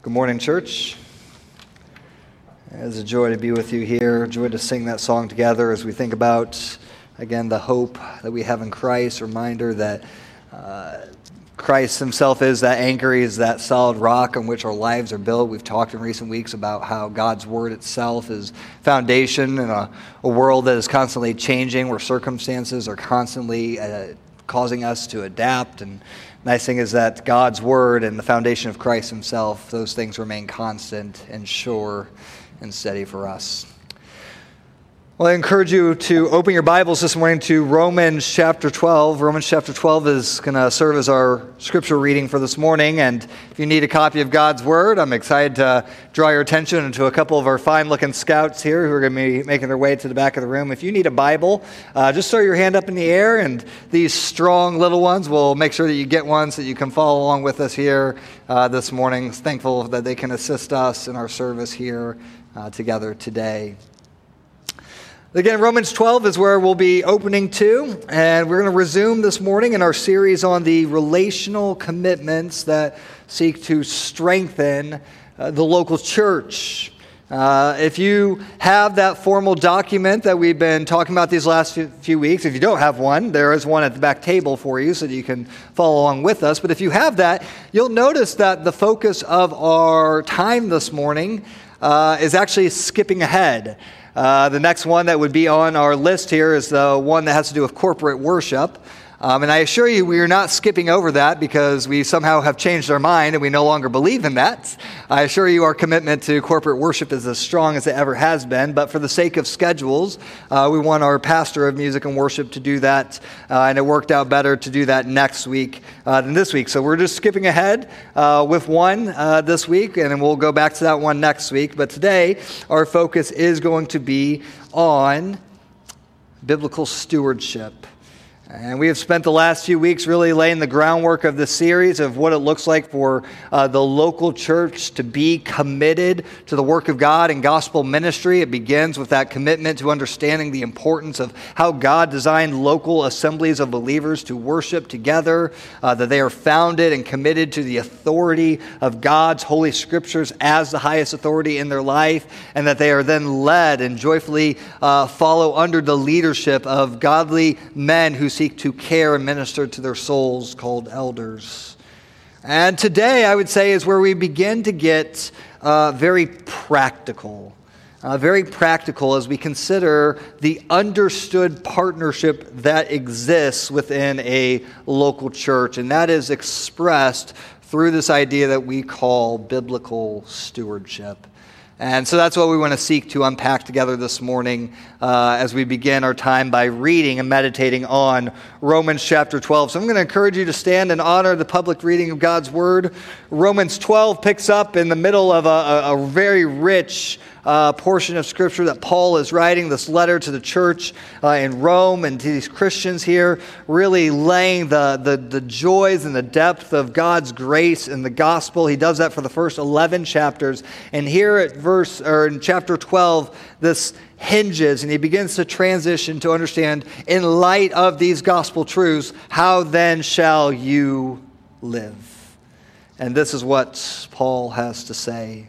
Good morning, church. It's a joy to be with you here. Joy to sing that song together as we think about, again, the hope that we have in Christ. Reminder that uh, Christ Himself is that anchor, He is that solid rock on which our lives are built. We've talked in recent weeks about how God's Word itself is foundation in a, a world that is constantly changing, where circumstances are constantly uh, causing us to adapt and nice thing is that God's word and the foundation of Christ himself, those things remain constant and sure and steady for us. Well, I encourage you to open your Bibles this morning to Romans chapter 12. Romans chapter 12 is going to serve as our scripture reading for this morning. And if you need a copy of God's Word, I'm excited to draw your attention to a couple of our fine looking scouts here who are going to be making their way to the back of the room. If you need a Bible, uh, just throw your hand up in the air, and these strong little ones will make sure that you get one so that you can follow along with us here uh, this morning. Thankful that they can assist us in our service here uh, together today. Again, Romans 12 is where we'll be opening to, and we're going to resume this morning in our series on the relational commitments that seek to strengthen uh, the local church. Uh, if you have that formal document that we've been talking about these last few, weeks, if you don't have one, there is one at the back table for you so that you can follow along with us. But if you have that, you'll notice that the focus of our time this morning uh, is actually skipping ahead. Uh, the next one that would be on our list here is the one that has to do with corporate worship. Um, and I assure you, we are not skipping over that because we somehow have changed our mind and we no longer believe in that. I assure you, our commitment to corporate worship is as strong as it ever has been. But for the sake of schedules, uh, we want our pastor of music and worship to do that. Uh, and it worked out better to do that next week uh, than this week. So we're just skipping ahead uh, with one uh, this week, and then we'll go back to that one next week. But today, our focus is going to be on biblical stewardship. And we have spent the last few weeks really laying the groundwork of the series of what it looks like for uh, the local church to be committed to the work of God and gospel ministry. It begins with that commitment to understanding the importance of how God designed local assemblies of believers to worship together, uh, that they are founded and committed to the authority of God's holy scriptures as the highest authority in their life, and that they are then led and joyfully uh, follow under the leadership of godly men who seek to care and minister to their souls called elders. And today, I would say, is where we begin to get uh, very practical. Uh, very practical as we consider the understood partnership that exists within a local church, and that is expressed through this idea that we call biblical stewardship. And so that's what we want to seek to unpack together this morning uh, as we begin our time by reading and meditating on Romans chapter 12. So I'm going to encourage you to stand and honor the public reading of God's word. Romans 12 picks up in the middle of a, a, a very rich uh, portion of Scripture that Paul is writing, this letter to the church uh, in Rome and to these Christians here, really laying the, the, the joys and the depth of God's grace in the gospel. He does that for the first 11 chapters. And here at verse, or in chapter 12, this hinges and he begins to transition to understand, in light of these gospel truths, how then shall you live? And this is what Paul has to say.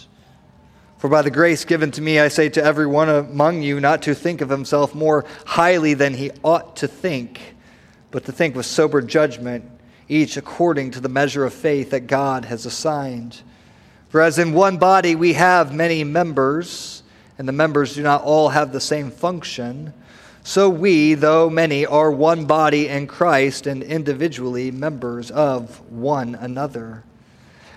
For by the grace given to me, I say to every one among you not to think of himself more highly than he ought to think, but to think with sober judgment, each according to the measure of faith that God has assigned. For as in one body we have many members, and the members do not all have the same function, so we, though many, are one body in Christ and individually members of one another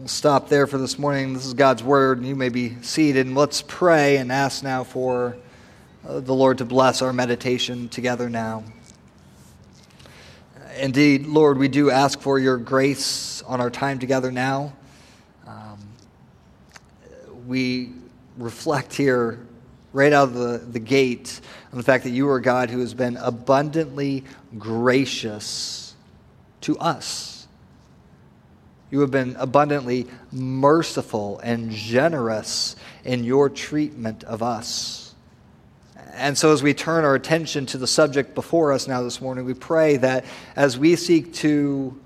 We'll stop there for this morning. This is God's word, and you may be seated. And let's pray and ask now for uh, the Lord to bless our meditation together now. Indeed, Lord, we do ask for your grace on our time together now. Um, we reflect here right out of the, the gate on the fact that you are God who has been abundantly gracious to us. You have been abundantly merciful and generous in your treatment of us. And so, as we turn our attention to the subject before us now this morning, we pray that as we seek to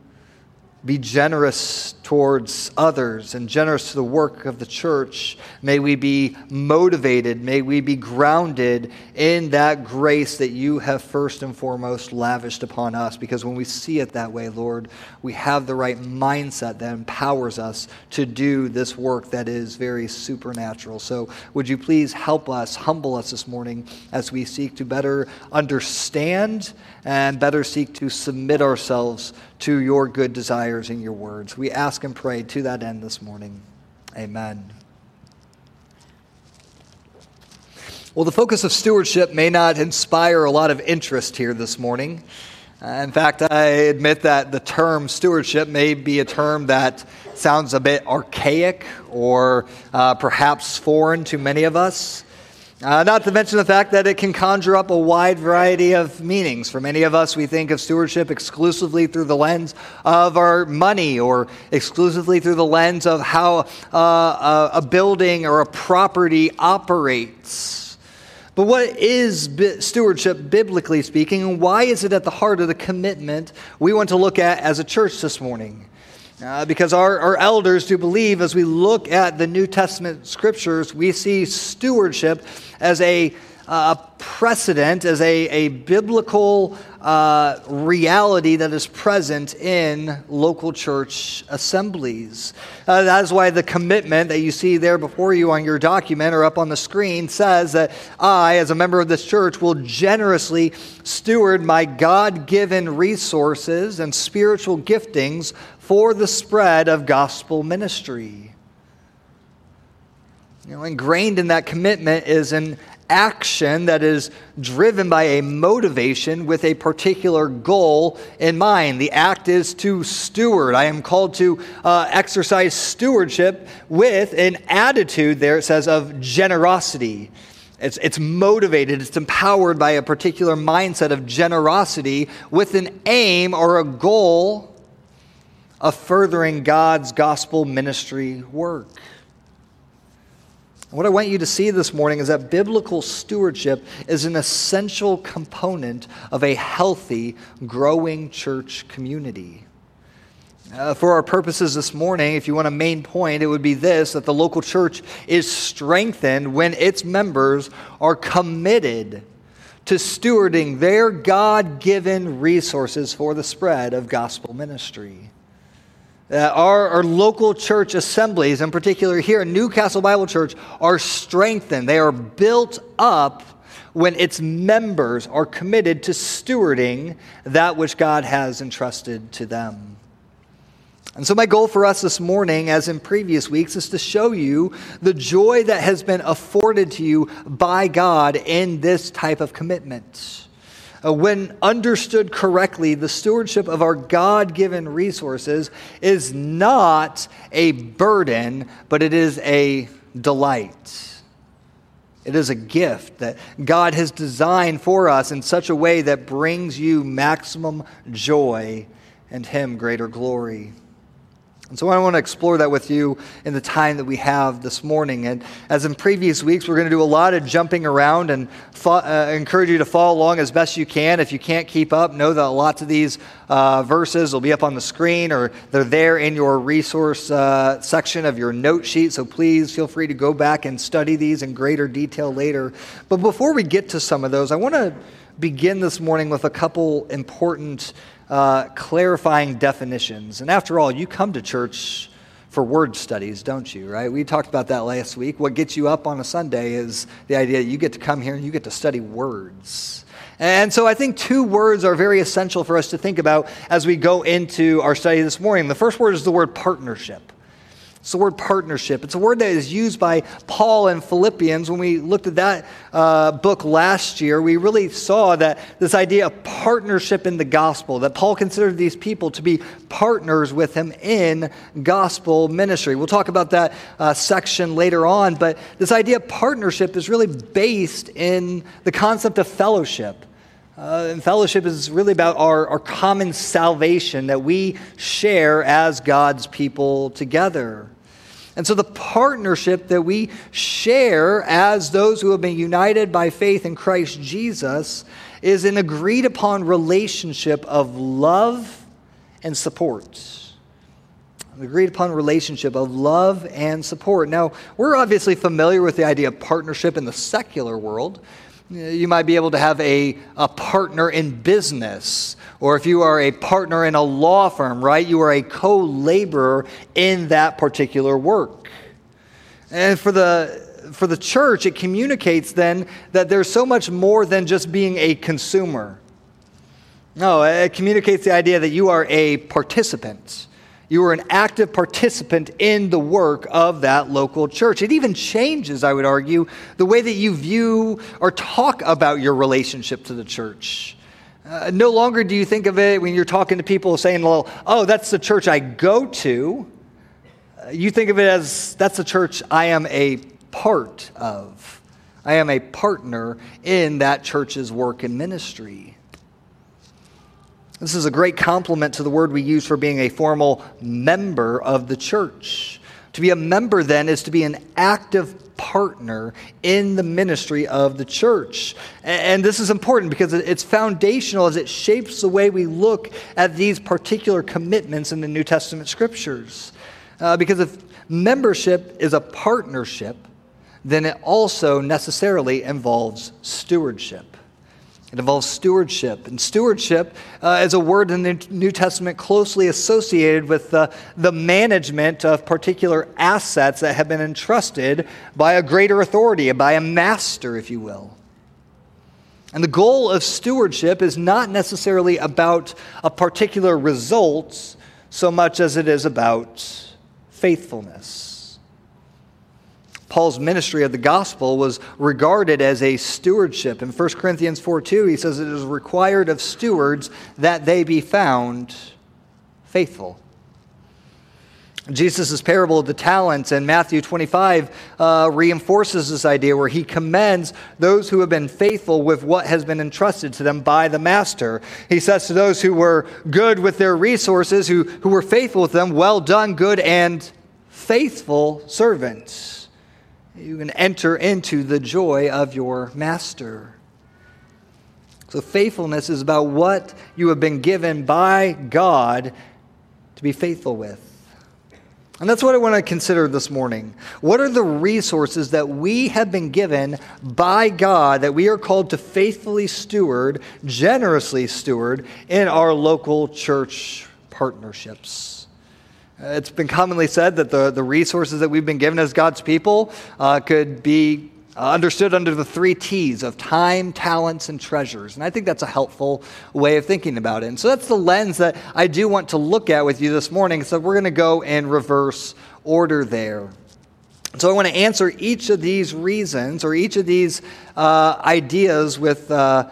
be generous towards others and generous to the work of the church. May we be motivated. May we be grounded in that grace that you have first and foremost lavished upon us. Because when we see it that way, Lord, we have the right mindset that empowers us to do this work that is very supernatural. So, would you please help us, humble us this morning as we seek to better understand and better seek to submit ourselves to your good desires and your words. We ask and pray to that end this morning. Amen. Well, the focus of stewardship may not inspire a lot of interest here this morning. Uh, in fact, I admit that the term stewardship may be a term that sounds a bit archaic or uh, perhaps foreign to many of us. Uh, not to mention the fact that it can conjure up a wide variety of meanings. For many of us, we think of stewardship exclusively through the lens of our money or exclusively through the lens of how uh, a building or a property operates. But what is stewardship, biblically speaking, and why is it at the heart of the commitment we want to look at as a church this morning? Uh, because our, our elders do believe, as we look at the New Testament scriptures, we see stewardship as a uh, precedent, as a, a biblical uh, reality that is present in local church assemblies. Uh, that is why the commitment that you see there before you on your document or up on the screen says that I, as a member of this church, will generously steward my God given resources and spiritual giftings for the spread of gospel ministry. You know, ingrained in that commitment is an action that is driven by a motivation with a particular goal in mind. The act is to steward. I am called to uh, exercise stewardship with an attitude, there it says, of generosity. It's, it's motivated, it's empowered by a particular mindset of generosity with an aim or a goal of furthering God's gospel ministry work. What I want you to see this morning is that biblical stewardship is an essential component of a healthy, growing church community. Uh, for our purposes this morning, if you want a main point, it would be this that the local church is strengthened when its members are committed to stewarding their God given resources for the spread of gospel ministry. Uh, our, our local church assemblies, in particular here in Newcastle Bible Church, are strengthened. They are built up when its members are committed to stewarding that which God has entrusted to them. And so, my goal for us this morning, as in previous weeks, is to show you the joy that has been afforded to you by God in this type of commitment. Uh, when understood correctly, the stewardship of our God given resources is not a burden, but it is a delight. It is a gift that God has designed for us in such a way that brings you maximum joy and Him greater glory. And so I want to explore that with you in the time that we have this morning. And as in previous weeks, we're going to do a lot of jumping around and fo- uh, encourage you to follow along as best you can. If you can't keep up, know that lots of these uh, verses will be up on the screen or they're there in your resource uh, section of your note sheet. So please feel free to go back and study these in greater detail later. But before we get to some of those, I want to begin this morning with a couple important uh, clarifying definitions. And after all, you come to church for word studies, don't you, right? We talked about that last week. What gets you up on a Sunday is the idea that you get to come here and you get to study words. And so I think two words are very essential for us to think about as we go into our study this morning. The first word is the word partnership. It's the word partnership. It's a word that is used by Paul in Philippians. When we looked at that uh, book last year, we really saw that this idea of partnership in the gospel, that Paul considered these people to be partners with him in gospel ministry. We'll talk about that uh, section later on, but this idea of partnership is really based in the concept of fellowship. Uh, and fellowship is really about our, our common salvation that we share as God's people together. And so the partnership that we share as those who have been united by faith in Christ Jesus is an agreed upon relationship of love and support. An agreed upon relationship of love and support. Now, we're obviously familiar with the idea of partnership in the secular world. You might be able to have a, a partner in business, or if you are a partner in a law firm, right? You are a co laborer in that particular work. And for the, for the church, it communicates then that there's so much more than just being a consumer. No, it communicates the idea that you are a participant. You are an active participant in the work of that local church. It even changes, I would argue, the way that you view or talk about your relationship to the church. Uh, no longer do you think of it when you're talking to people saying, well, oh, that's the church I go to. Uh, you think of it as that's the church I am a part of. I am a partner in that church's work and ministry. This is a great compliment to the word we use for being a formal member of the church. To be a member, then, is to be an active partner in the ministry of the church. And this is important because it's foundational as it shapes the way we look at these particular commitments in the New Testament scriptures. Uh, because if membership is a partnership, then it also necessarily involves stewardship. It involves stewardship. And stewardship uh, is a word in the New Testament closely associated with uh, the management of particular assets that have been entrusted by a greater authority, by a master, if you will. And the goal of stewardship is not necessarily about a particular result so much as it is about faithfulness. Paul's ministry of the gospel was regarded as a stewardship. In 1 Corinthians 4 2, he says it is required of stewards that they be found faithful. Jesus' parable of the talents in Matthew 25 uh, reinforces this idea where he commends those who have been faithful with what has been entrusted to them by the master. He says to those who were good with their resources, who, who were faithful with them, Well done, good and faithful servants you can enter into the joy of your master. So, faithfulness is about what you have been given by God to be faithful with. And that's what I want to consider this morning. What are the resources that we have been given by God that we are called to faithfully steward, generously steward in our local church partnerships? It's been commonly said that the, the resources that we've been given as God's people uh, could be uh, understood under the three T's of time, talents, and treasures. And I think that's a helpful way of thinking about it. And so that's the lens that I do want to look at with you this morning. So we're going to go in reverse order there. So I want to answer each of these reasons or each of these uh, ideas with uh,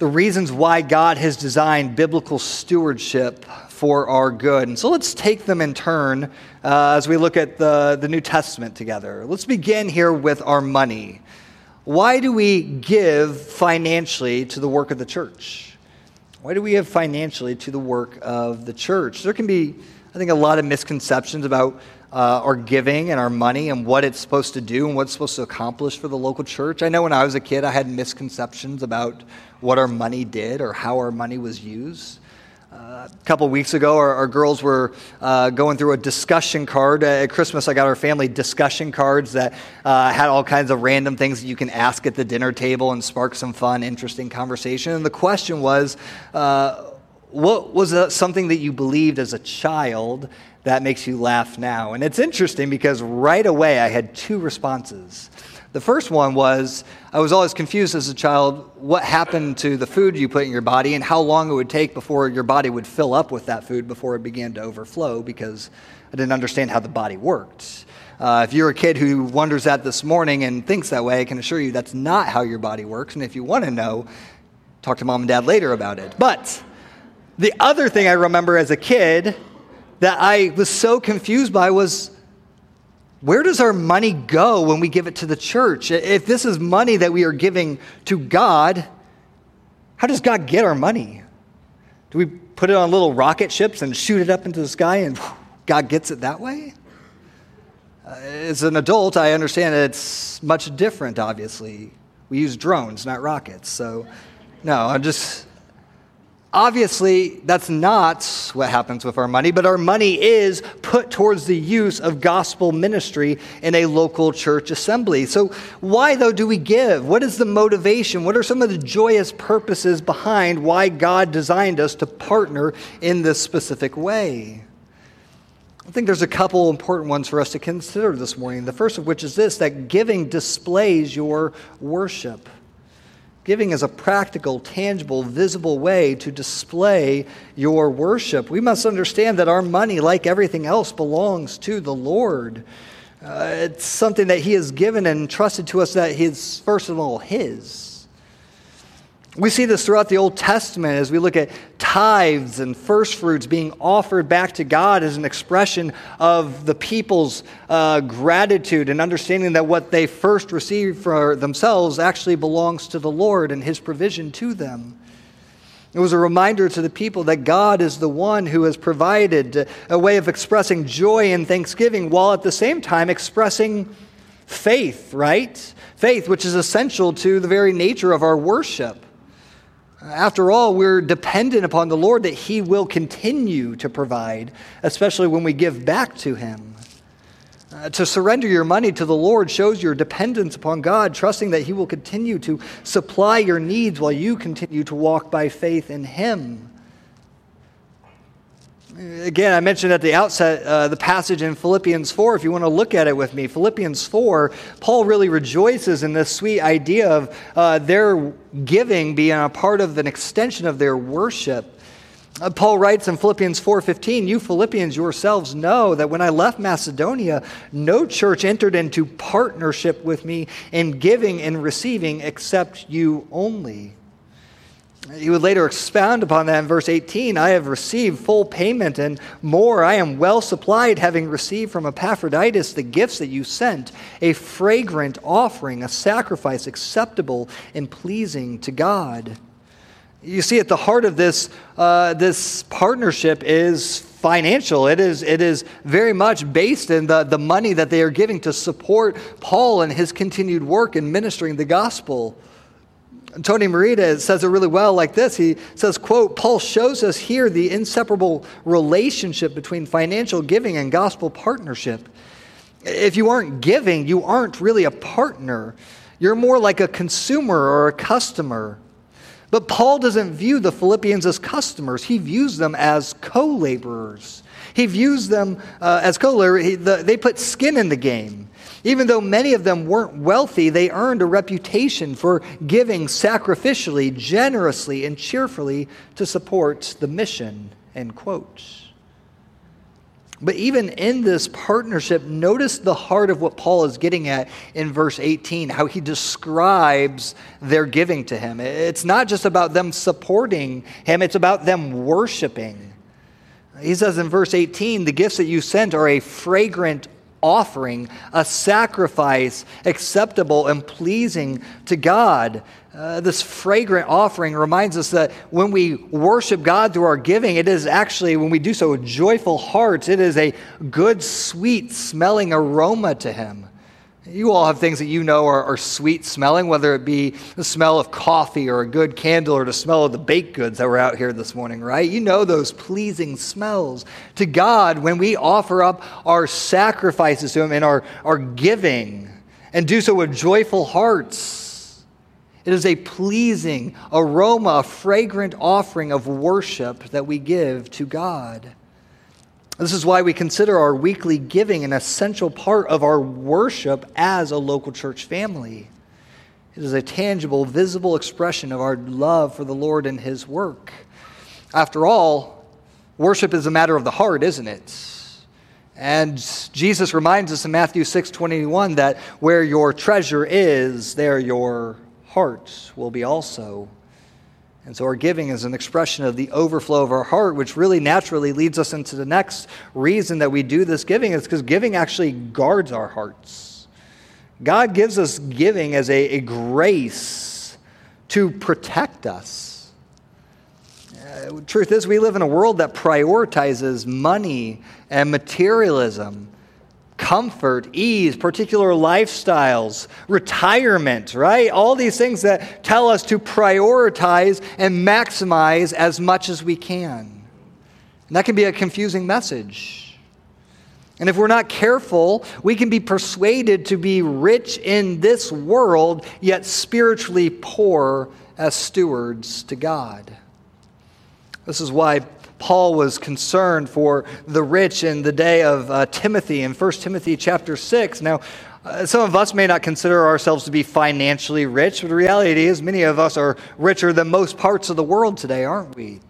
the reasons why God has designed biblical stewardship for our good. And so let's take them in turn uh, as we look at the, the New Testament together. Let's begin here with our money. Why do we give financially to the work of the church? Why do we give financially to the work of the church? There can be, I think, a lot of misconceptions about uh, our giving and our money and what it's supposed to do and what it's supposed to accomplish for the local church. I know when I was a kid, I had misconceptions about what our money did or how our money was used. A couple weeks ago, our, our girls were uh, going through a discussion card. At Christmas, I got our family discussion cards that uh, had all kinds of random things that you can ask at the dinner table and spark some fun, interesting conversation. And the question was, uh, what was something that you believed as a child that makes you laugh now? And it's interesting because right away I had two responses. The first one was I was always confused as a child what happened to the food you put in your body and how long it would take before your body would fill up with that food before it began to overflow because I didn't understand how the body worked. Uh, if you're a kid who wonders that this morning and thinks that way, I can assure you that's not how your body works. And if you want to know, talk to mom and dad later about it. But the other thing I remember as a kid that I was so confused by was where does our money go when we give it to the church? If this is money that we are giving to God, how does God get our money? Do we put it on little rocket ships and shoot it up into the sky and God gets it that way? Uh, as an adult, I understand it's much different, obviously. We use drones, not rockets. So, no, I'm just. Obviously, that's not what happens with our money, but our money is put towards the use of gospel ministry in a local church assembly. So, why, though, do we give? What is the motivation? What are some of the joyous purposes behind why God designed us to partner in this specific way? I think there's a couple important ones for us to consider this morning. The first of which is this that giving displays your worship. Giving is a practical, tangible, visible way to display your worship. We must understand that our money, like everything else, belongs to the Lord. Uh, it's something that He has given and trusted to us that is, first of all, His. We see this throughout the Old Testament as we look at tithes and first fruits being offered back to God as an expression of the people's uh, gratitude and understanding that what they first received for themselves actually belongs to the Lord and His provision to them. It was a reminder to the people that God is the one who has provided a way of expressing joy and thanksgiving while at the same time expressing faith, right? Faith, which is essential to the very nature of our worship. After all, we're dependent upon the Lord that He will continue to provide, especially when we give back to Him. Uh, to surrender your money to the Lord shows your dependence upon God, trusting that He will continue to supply your needs while you continue to walk by faith in Him. Again, I mentioned at the outset uh, the passage in Philippians 4. If you want to look at it with me, Philippians 4, Paul really rejoices in this sweet idea of uh, their giving being a part of an extension of their worship. Uh, Paul writes in Philippians 4:15, "You Philippians yourselves know that when I left Macedonia, no church entered into partnership with me in giving and receiving except you only." He would later expound upon that in verse 18 I have received full payment and more. I am well supplied, having received from Epaphroditus the gifts that you sent, a fragrant offering, a sacrifice acceptable and pleasing to God. You see, at the heart of this, uh, this partnership is financial. It is, it is very much based in the, the money that they are giving to support Paul and his continued work in ministering the gospel. Tony Merida says it really well like this. He says, quote, Paul shows us here the inseparable relationship between financial giving and gospel partnership. If you aren't giving, you aren't really a partner. You're more like a consumer or a customer. But Paul doesn't view the Philippians as customers, he views them as co laborers. He views them uh, as co laborers. The, they put skin in the game. Even though many of them weren't wealthy, they earned a reputation for giving sacrificially, generously, and cheerfully to support the mission. End quote. But even in this partnership, notice the heart of what Paul is getting at in verse 18, how he describes their giving to him. It's not just about them supporting him, it's about them worshiping. He says in verse 18, the gifts that you sent are a fragrant offering, a sacrifice acceptable and pleasing to God. Uh, this fragrant offering reminds us that when we worship God through our giving, it is actually, when we do so with joyful hearts, it is a good, sweet smelling aroma to Him. You all have things that you know are, are, sweet smelling, whether it be the smell of coffee or a good candle or the smell of the baked goods that were out here this morning, right? You know those pleasing smells. To God, when we offer up our sacrifices to Him and our, our giving and do so with joyful hearts, it is a pleasing aroma, a fragrant offering of worship that we give to God. This is why we consider our weekly giving an essential part of our worship as a local church family. It is a tangible, visible expression of our love for the Lord and His work. After all, worship is a matter of the heart, isn't it? And Jesus reminds us in Matthew 6 21 that where your treasure is, there your heart will be also. And so our giving is an expression of the overflow of our heart, which really naturally leads us into the next reason that we do this giving is because giving actually guards our hearts. God gives us giving as a, a grace to protect us. Uh, truth is, we live in a world that prioritizes money and materialism comfort, ease, particular lifestyles, retirement, right? All these things that tell us to prioritize and maximize as much as we can. And that can be a confusing message. And if we're not careful, we can be persuaded to be rich in this world, yet spiritually poor as stewards to God. This is why Paul was concerned for the rich in the day of uh, Timothy in 1 Timothy chapter 6. Now, uh, some of us may not consider ourselves to be financially rich, but the reality is many of us are richer than most parts of the world today, aren't we?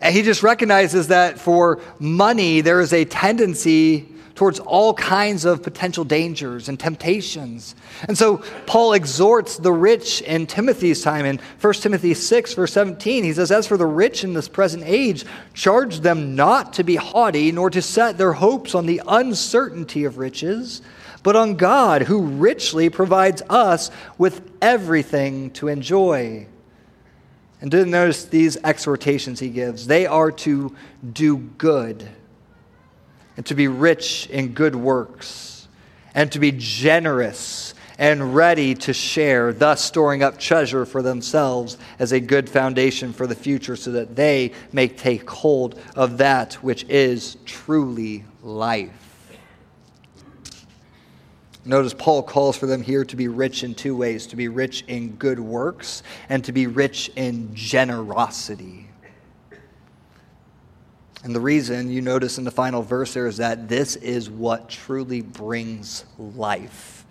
And he just recognizes that for money, there is a tendency towards all kinds of potential dangers and temptations. And so Paul exhorts the rich in Timothy's time in 1 Timothy 6, verse 17. He says, As for the rich in this present age, charge them not to be haughty, nor to set their hopes on the uncertainty of riches, but on God, who richly provides us with everything to enjoy. And didn't notice these exhortations he gives. They are to do good and to be rich in good works, and to be generous and ready to share, thus storing up treasure for themselves as a good foundation for the future, so that they may take hold of that which is truly life. Notice Paul calls for them here to be rich in two ways to be rich in good works and to be rich in generosity. And the reason you notice in the final verse there is that this is what truly brings life.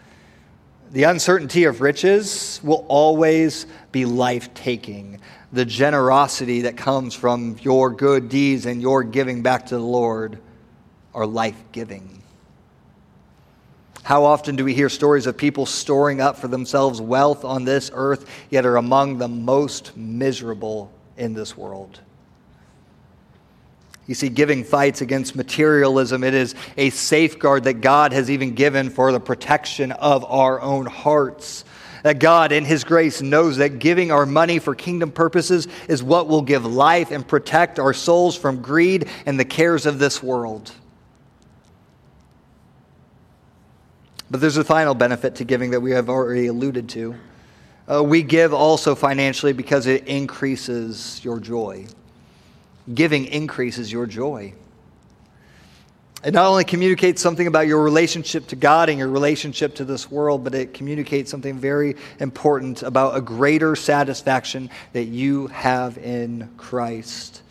The uncertainty of riches will always be life taking. The generosity that comes from your good deeds and your giving back to the Lord are life giving. How often do we hear stories of people storing up for themselves wealth on this earth, yet are among the most miserable in this world? You see, giving fights against materialism. It is a safeguard that God has even given for the protection of our own hearts. That God, in His grace, knows that giving our money for kingdom purposes is what will give life and protect our souls from greed and the cares of this world. But there's a final benefit to giving that we have already alluded to. Uh, we give also financially because it increases your joy. Giving increases your joy. It not only communicates something about your relationship to God and your relationship to this world, but it communicates something very important about a greater satisfaction that you have in Christ.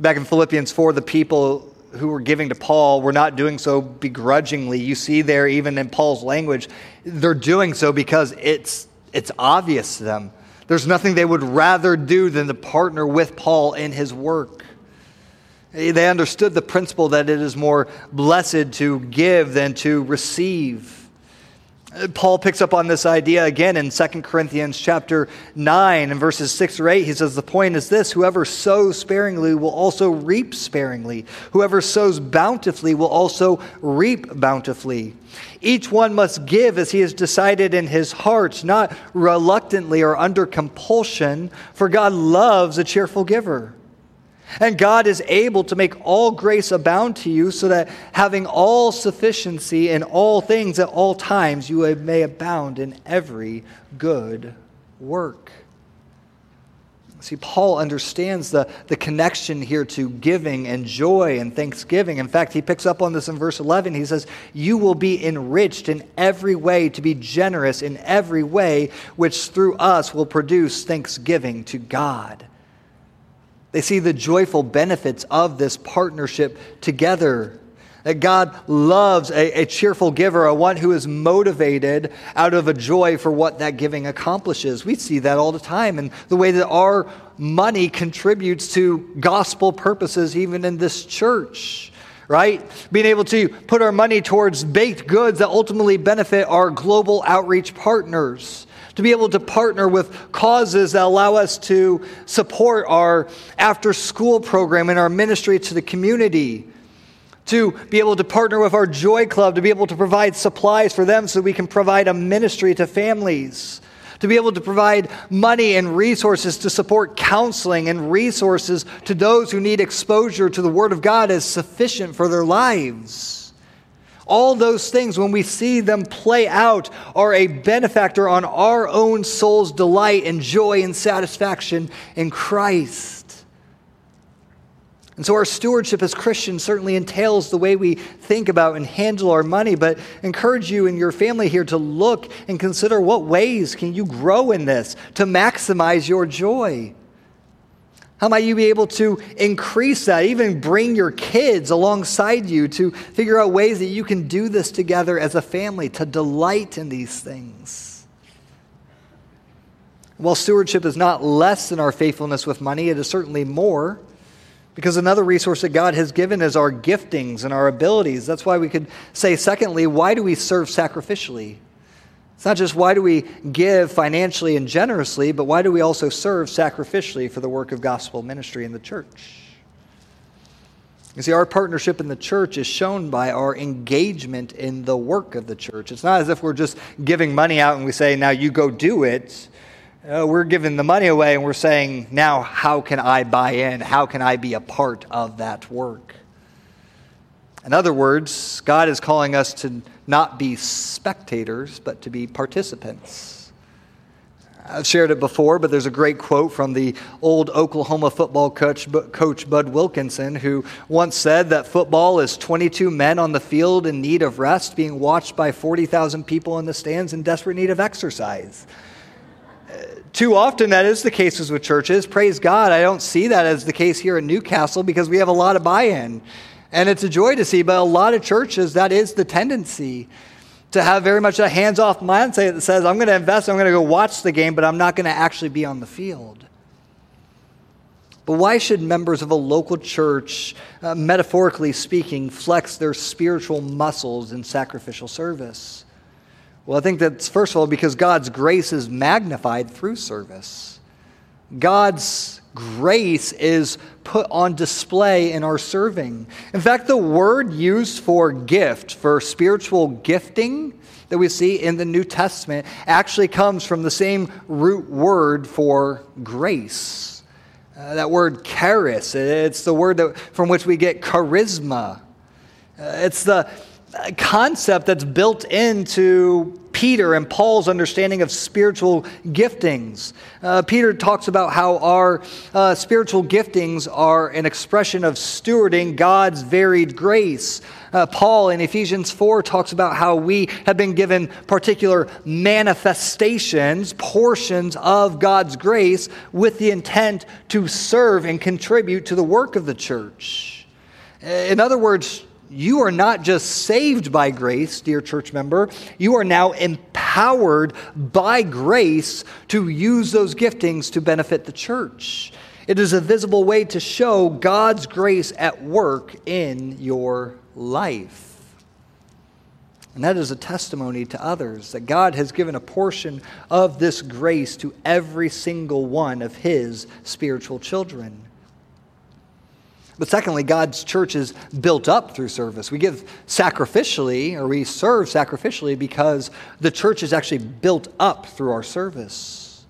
Back in Philippians 4, the people who were giving to Paul were not doing so begrudgingly. You see there, even in Paul's language, they're doing so because it's, it's obvious to them. There's nothing they would rather do than to partner with Paul in his work. They understood the principle that it is more blessed to give than to receive. Paul picks up on this idea again in 2 Corinthians chapter 9 and verses 6 or 8. He says, The point is this whoever sows sparingly will also reap sparingly. Whoever sows bountifully will also reap bountifully. Each one must give as he has decided in his heart, not reluctantly or under compulsion, for God loves a cheerful giver. And God is able to make all grace abound to you, so that having all sufficiency in all things at all times, you may abound in every good work. See, Paul understands the, the connection here to giving and joy and thanksgiving. In fact, he picks up on this in verse 11. He says, You will be enriched in every way to be generous in every way, which through us will produce thanksgiving to God. They see the joyful benefits of this partnership together. That God loves a, a, cheerful giver, a one who is motivated out of a joy for what that giving accomplishes. We see that all the time in the way that our money contributes to gospel purposes, even in this church, right? Being able to put our money towards baked goods that ultimately benefit our global outreach partners to be able to partner with causes that allow us to support our after school program and our ministry to the community, to be able to partner with our Joy Club, to be able to provide supplies for them so we can provide a ministry to families, to be able to provide money and resources to support counseling and resources to those who need exposure to the Word of God as sufficient for their lives. All those things, when we see them play out, are a benefactor on our own soul's delight and joy and satisfaction in Christ. And so, our stewardship as Christians certainly entails the way we think about and handle our money, but encourage you and your family here to look and consider what ways can you grow in this to maximize your joy. How might you be able to increase that, even bring your kids alongside you to figure out ways that you can do this together as a family, to delight in these things? While stewardship is not less than our faithfulness with money, it is certainly more. Because another resource that God has given is our giftings and our abilities. That's why we could say, secondly, why do we serve sacrificially? It's not just why do we give financially and generously, but why do we also serve sacrificially for the work of gospel ministry in the church? You see, our partnership in the church is shown by our engagement in the work of the church. It's not as if we're just giving money out and we say, now you go do it. Uh, we're giving the money away and we're saying, now how can I buy in? How can I be a part of that work? In other words, God is calling us to not be spectators, but to be participants. I've shared it before, but there's a great quote from the old Oklahoma football coach, coach Bud Wilkinson, who once said that football is 22 men on the field in need of rest, being watched by 40,000 people in the stands in desperate need of exercise. Too often, that is the case with churches. Praise God, I don't see that as the case here in Newcastle because we have a lot of buy in. And it's a joy to see, but a lot of churches, that is the tendency to have very much a hands off mindset that says, I'm going to invest, I'm going to go watch the game, but I'm not going to actually be on the field. But why should members of a local church, uh, metaphorically speaking, flex their spiritual muscles in sacrificial service? Well, I think that's first of all because God's grace is magnified through service. God's grace is put on display in our serving. In fact, the word used for gift, for spiritual gifting, that we see in the New Testament actually comes from the same root word for grace. Uh, that word charis, it's the word that, from which we get charisma. Uh, it's the concept that's built into Peter and Paul's understanding of spiritual giftings. Uh, Peter talks about how our uh, spiritual giftings are an expression of stewarding God's varied grace. Uh, Paul in Ephesians 4 talks about how we have been given particular manifestations, portions of God's grace, with the intent to serve and contribute to the work of the church. In other words, you are not just saved by grace, dear church member, you are now empowered by grace to use those giftings to benefit the church. It is a visible way to show God's grace at work in your life. And that is a testimony to others that God has given a portion of this grace to every single one of His spiritual children. But secondly, God's church is built up through service. We give sacrificially, or we serve sacrificially, because the church is actually built up through our service.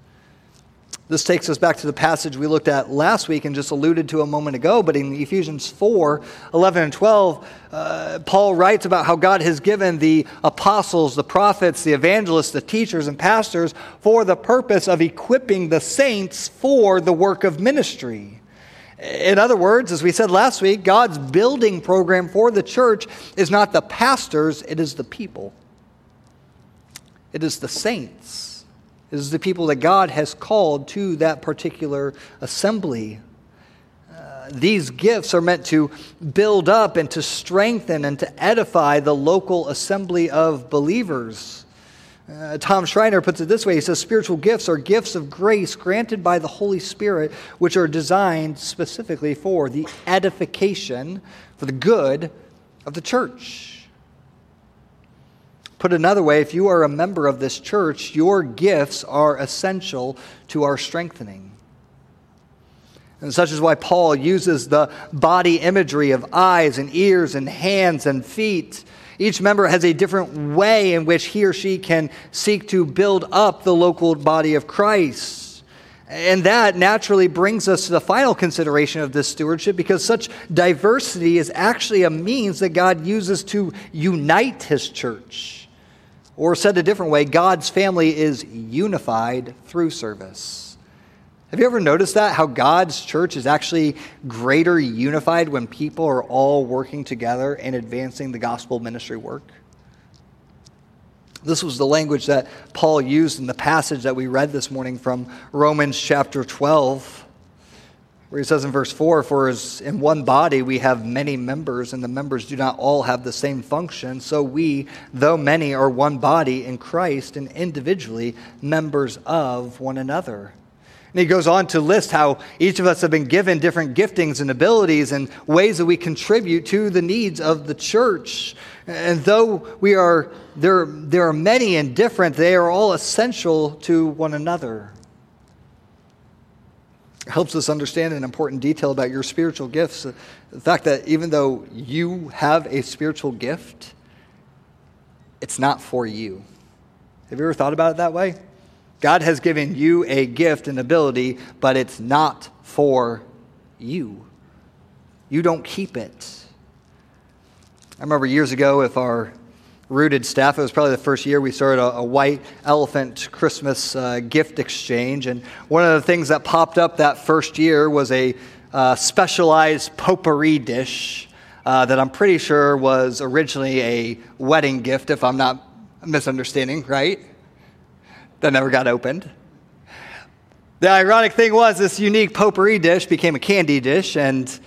This takes us back to the passage we looked at last week and just alluded to a moment ago. But in Ephesians 4 11 and 12, uh, Paul writes about how God has given the apostles, the prophets, the evangelists, the teachers, and pastors for the purpose of equipping the saints for the work of ministry in other words, as we said last week, God's building program for the church is not the pastors, it is the people. It is the saints. It is the people that God has called to that particular assembly. Uh, these gifts are meant to build up and to strengthen and to edify the local assembly of believers. Uh, Tom Schreiner puts it this way he says, Spiritual gifts are gifts of grace granted by the Holy Spirit, which are designed specifically for the edification, for the good of the church. Put another way, if you are a member of this church, your gifts are essential to our strengthening. And such is why Paul uses the body imagery of eyes and ears and hands and feet. Each member has a different way in which he or she can seek to build up the local body of Christ. And that naturally brings us to the final consideration of this stewardship because such diversity is actually a means that God uses to unite his church. Or said a different way, God's family is unified through service. Have you ever noticed that? How God's church is actually greater unified when people are all working together and advancing the gospel ministry work? This was the language that Paul used in the passage that we read this morning from Romans chapter 12, where he says in verse 4 For as in one body we have many members, and the members do not all have the same function, so we, though many, are one body in Christ and individually members of one another. And he goes on to list how each of us have been given different giftings and abilities and ways that we contribute to the needs of the church. And though we are there, there are many and different, they are all essential to one another. It helps us understand an important detail about your spiritual gifts. The fact that even though you have a spiritual gift, it's not for you. Have you ever thought about it that way? God has given you a gift and ability, but it's not for you. You don't keep it. I remember years ago, with our rooted staff, it was probably the first year we started a, a white elephant Christmas uh, gift exchange. And one of the things that popped up that first year was a uh, specialized potpourri dish uh, that I'm pretty sure was originally a wedding gift, if I'm not misunderstanding, right? That never got opened. The ironic thing was, this unique potpourri dish became a candy dish, and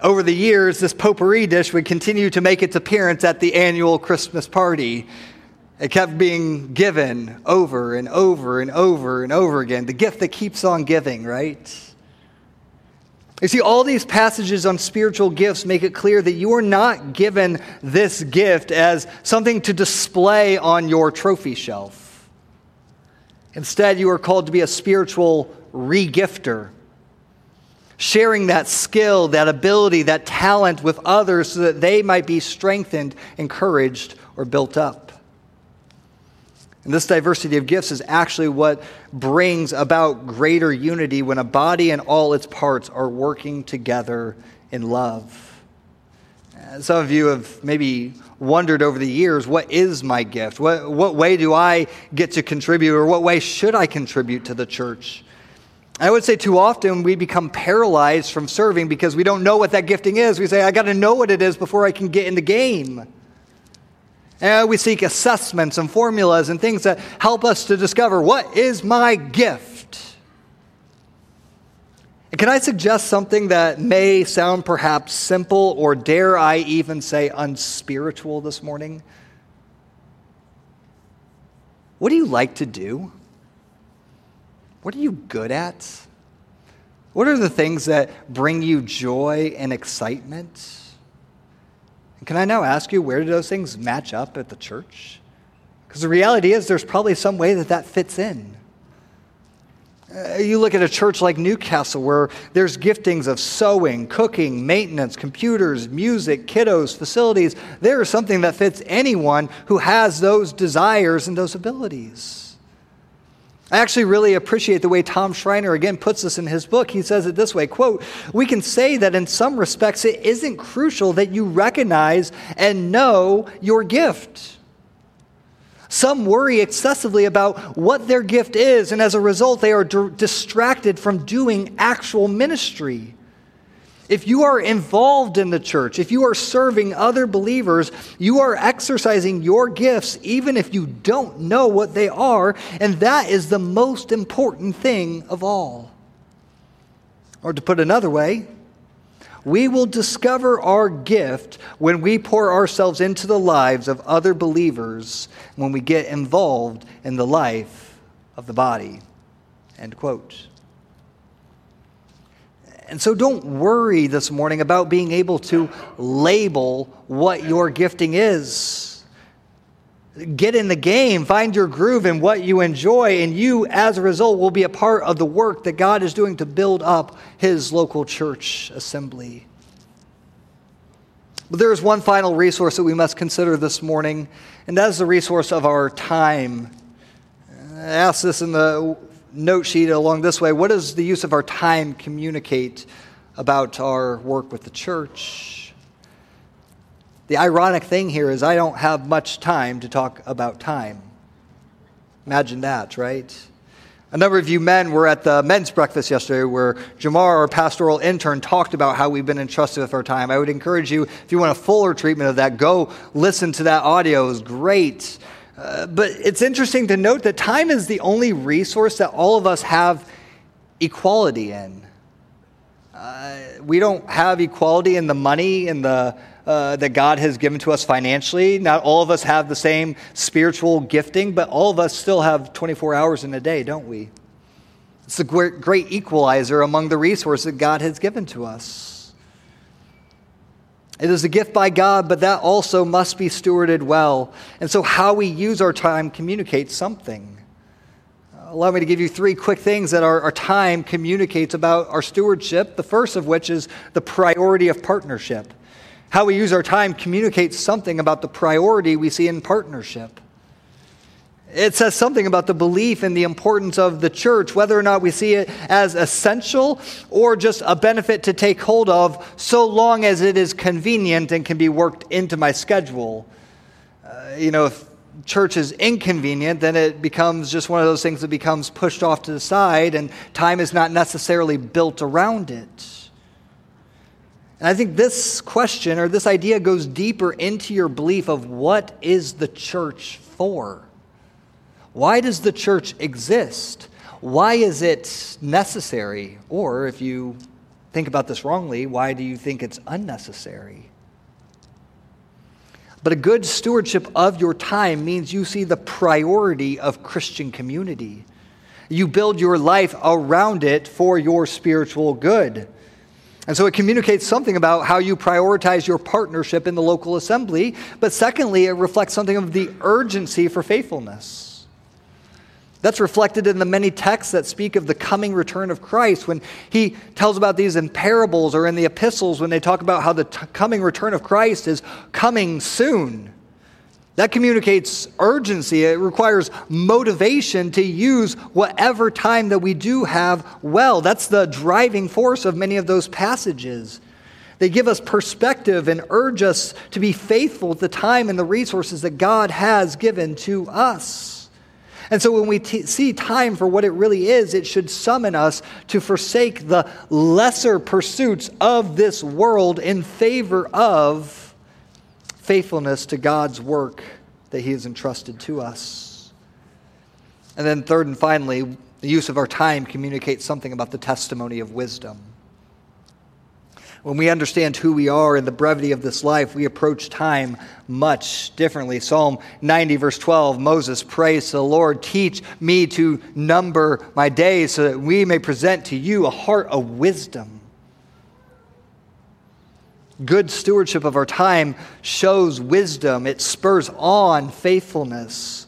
over the years, this potpourri dish would continue to make its appearance at the annual Christmas party. It kept being given over and over and over and over again. The gift that keeps on giving, right? You see, all these passages on spiritual gifts make it clear that you are not given this gift as something to display on your trophy shelf. Instead, you are called to be a spiritual regifter, sharing that skill, that ability, that talent with others so that they might be strengthened, encouraged, or built up. And this diversity of gifts is actually what brings about greater unity when a body and all its parts are working together in love. Some of you have maybe wondered over the years what is my gift? What, what way do I get to contribute, or what way should I contribute to the church? I would say too often we become paralyzed from serving because we don't know what that gifting is. We say, I got to know what it is before I can get in the game. And we seek assessments and formulas and things that help us to discover what is my gift. Can I suggest something that may sound perhaps simple or dare I even say unspiritual this morning? What do you like to do? What are you good at? What are the things that bring you joy and excitement? And can I now ask you, where do those things match up at the church? Because the reality is, there's probably some way that that fits in. Uh, you look at a church like Newcastle where there's giftings of sewing, cooking, maintenance, computers, music, kiddos, facilities. There is something that fits anyone who has those desires and those abilities. I actually really appreciate the way Tom Schreiner again puts this in his book. He says it this way, quote, "We can say that in some respects it isn't crucial that you recognize and know your gift." Some worry excessively about what their gift is, and as a result, they are d- distracted from doing actual ministry. If you are involved in the church, if you are serving other believers, you are exercising your gifts even if you don't know what they are, and that is the most important thing of all. Or to put another way, We will discover our gift when we pour ourselves into the lives of other believers, when we get involved in the life of the body. End quote. And so don't worry this morning about being able to label what your gifting is. Get in the game, find your groove in what you enjoy, and you, as a result, will be a part of the work that God is doing to build up His local church assembly. But there is one final resource that we must consider this morning, and that is the resource of our time. I asked this in the note sheet along this way. What does the use of our time communicate about our work with the church? The ironic thing here is I don't have much time to talk about time. Imagine that, right? A number of you men were at the men's breakfast yesterday where Jamar, our pastoral intern, talked about how we've been entrusted with our time. I would encourage you, if you want a fuller treatment of that, go listen to that audio. It was great. Uh, but it's interesting to note that time is the only resource that all of us have equality in. Uh, we don't have equality in the money and the uh, that God has given to us financially. Not all of us have the same spiritual gifting, but all of us still have 24 hours in a day, don't we? It's a great, equalizer among the resources that God has given to us. It is a gift by God, but that also must be stewarded well. And so, how we use our time communicates something. Allow me to give you three quick things that our, our time communicates about our stewardship. The first of which is the priority of partnership. How we use our time communicates something about the priority we see in partnership. It says something about the belief in the importance of the church, whether or not we see it as essential or just a benefit to take hold of, so long as it is convenient and can be worked into my schedule. Uh, you know, if church is inconvenient, then it becomes just one of those things that becomes pushed off to the side, and time is not necessarily built around it. And I think this question or this idea goes deeper into your belief of what is the church for? Why does the church exist? Why is it necessary? Or if you think about this wrongly, why do you think it's unnecessary? But a good stewardship of your time means you see the priority of Christian community. You build your life around it for your spiritual good. And so it communicates something about how you prioritize your partnership in the local assembly. But secondly, it reflects something of the urgency for faithfulness. That's reflected in the many texts that speak of the coming return of Christ. When he tells about these in parables or in the epistles, when they talk about how the t- coming return of Christ is coming soon, that communicates urgency. It requires motivation to use whatever time that we do have well. That's the driving force of many of those passages. They give us perspective and urge us to be faithful with the time and the resources that God has given to us. And so when we t- see time for what it really is, it should summon us to forsake the lesser pursuits of this world in favor of faithfulness to God's work that He has entrusted to us. And then, third and finally, the use of our time communicates something about the testimony of wisdom. When we understand who we are in the brevity of this life, we approach time much differently. Psalm 90, verse 12 Moses prays to the Lord, Teach me to number my days so that we may present to you a heart of wisdom. Good stewardship of our time shows wisdom, it spurs on faithfulness.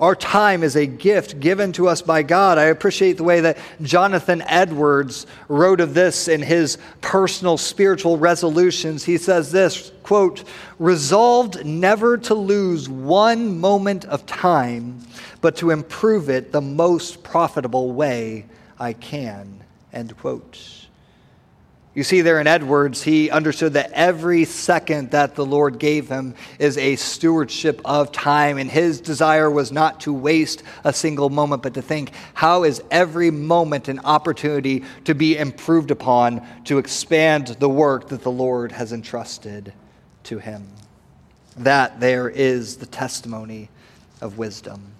Our time is a gift given to us by God. I appreciate the way that Jonathan Edwards wrote of this in his personal spiritual resolutions. He says this, quote, "Resolved never to lose one moment of time, but to improve it the most profitable way I can." End quote. You see, there in Edwards, he understood that every second that the Lord gave him is a stewardship of time, and his desire was not to waste a single moment, but to think, how is every moment an opportunity to be improved upon to expand the work that the Lord has entrusted to him? That there is the testimony of wisdom.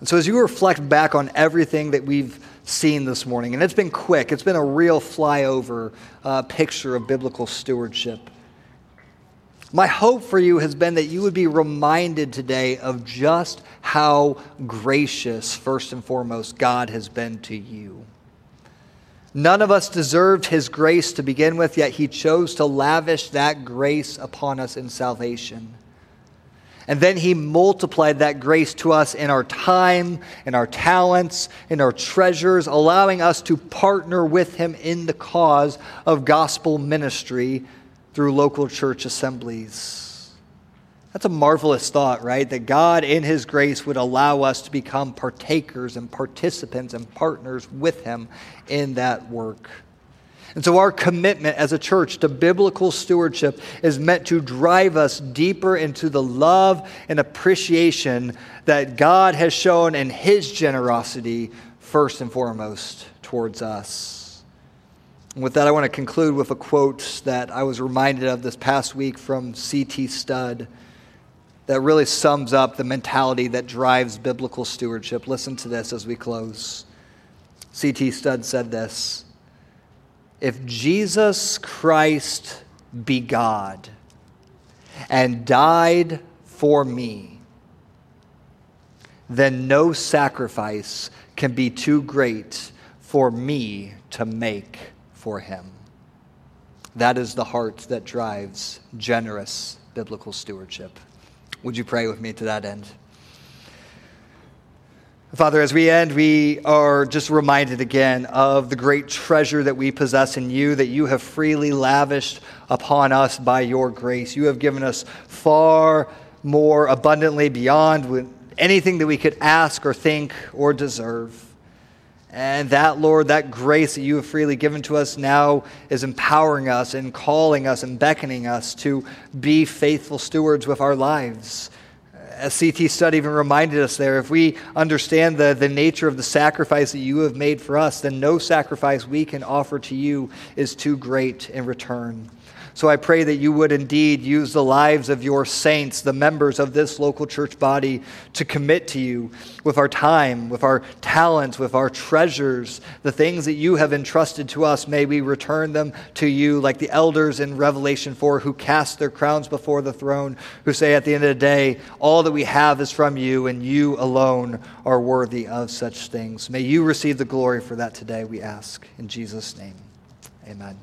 And so, as you reflect back on everything that we've seen this morning. And it's been quick, it's been a real flyover uh, picture of biblical stewardship. My hope for you has been that you would be reminded today of just how gracious, first and foremost, God has been to you. None of us deserved his grace to begin with, yet he chose to lavish that grace upon us in salvation. And then he multiplied that grace to us in our time, in our talents, in our treasures, allowing us to partner with him in the cause of gospel ministry through local church assemblies. That's a marvelous thought, right? That God, in His grace, would allow us to become partakers and participants and partners with Him in that work. And so, our commitment as a church to biblical stewardship is meant to drive us deeper into the love and appreciation that God has shown in His generosity, first and foremost, towards us. And with that, I want to conclude with a quote that I was reminded of this past week from C.T. Studd that really sums up the mentality that drives biblical stewardship. Listen to this as we close. C.T. Studd said this If Jesus Christ be God and died for me, then no sacrifice can be too great for me to make for him. That is the heart that drives generous biblical stewardship. Would you pray with me to that end? Father, as we end, we are just reminded again of the great treasure that we possess in you, that you have freely lavished upon us by your grace. You have given us far more abundantly beyond anything that we could ask or think or deserve. And that, Lord, that grace that you have freely given to us now is empowering us and calling us and beckoning us to be faithful stewards with our lives. As CT Studd even reminded us there, if we understand the, the nature of the sacrifice that you have made for us, then no sacrifice we can offer to you is too great in return. So I pray that you would indeed use the lives of your saints, the members of this local church body, to commit to you with our time, with our talents, with our treasures, the things that you have entrusted to us. May we return them to you like the elders in Revelation 4 who cast their crowns before the throne, who say at the end of the day, all that we have is from you, and you alone are worthy of such things. May you receive the glory for that today, we ask. In Jesus' name, amen.